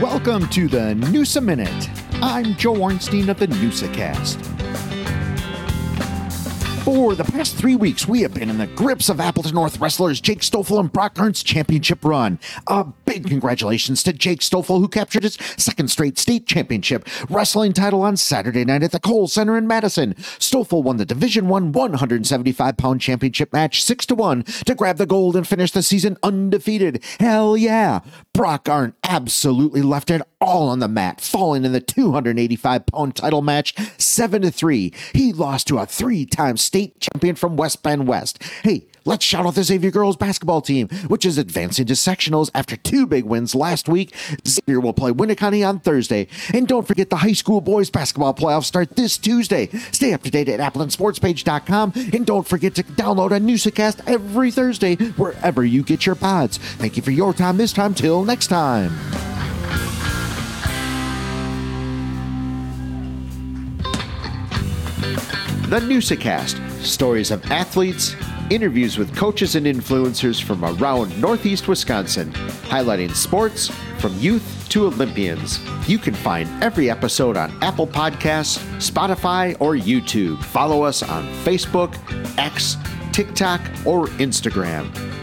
Welcome to the NEWSA Minute. I'm Joe Ornstein of the NEWSA Cast. For the past three weeks, we have been in the grips of Appleton North wrestlers Jake Stoffel and Brock Arnt's championship run. A big congratulations to Jake Stoffel, who captured his second straight state championship wrestling title on Saturday night at the Kohl Center in Madison. Stoffel won the Division One 175 pound championship match six to one to grab the gold and finish the season undefeated. Hell yeah! Brock Arn absolutely left it all on the mat, falling in the 285 pound title match 7 to 3. He lost to a three time state champion from West Bend West. Hey, let's shout out the Xavier girls basketball team, which is advancing to sectionals after two big wins last week. Xavier will play Winneconne on Thursday. And don't forget the high school boys basketball playoffs start this Tuesday. Stay up to date at AppletonSportsPage.com and don't forget to download a Newsacast every Thursday wherever you get your pods. Thank you for your time this time. Till next time. The Newsacast stories of athletes, interviews with coaches and influencers from around Northeast Wisconsin, highlighting sports from youth to Olympians. You can find every episode on Apple Podcasts, Spotify, or YouTube. Follow us on Facebook, X, TikTok, or Instagram.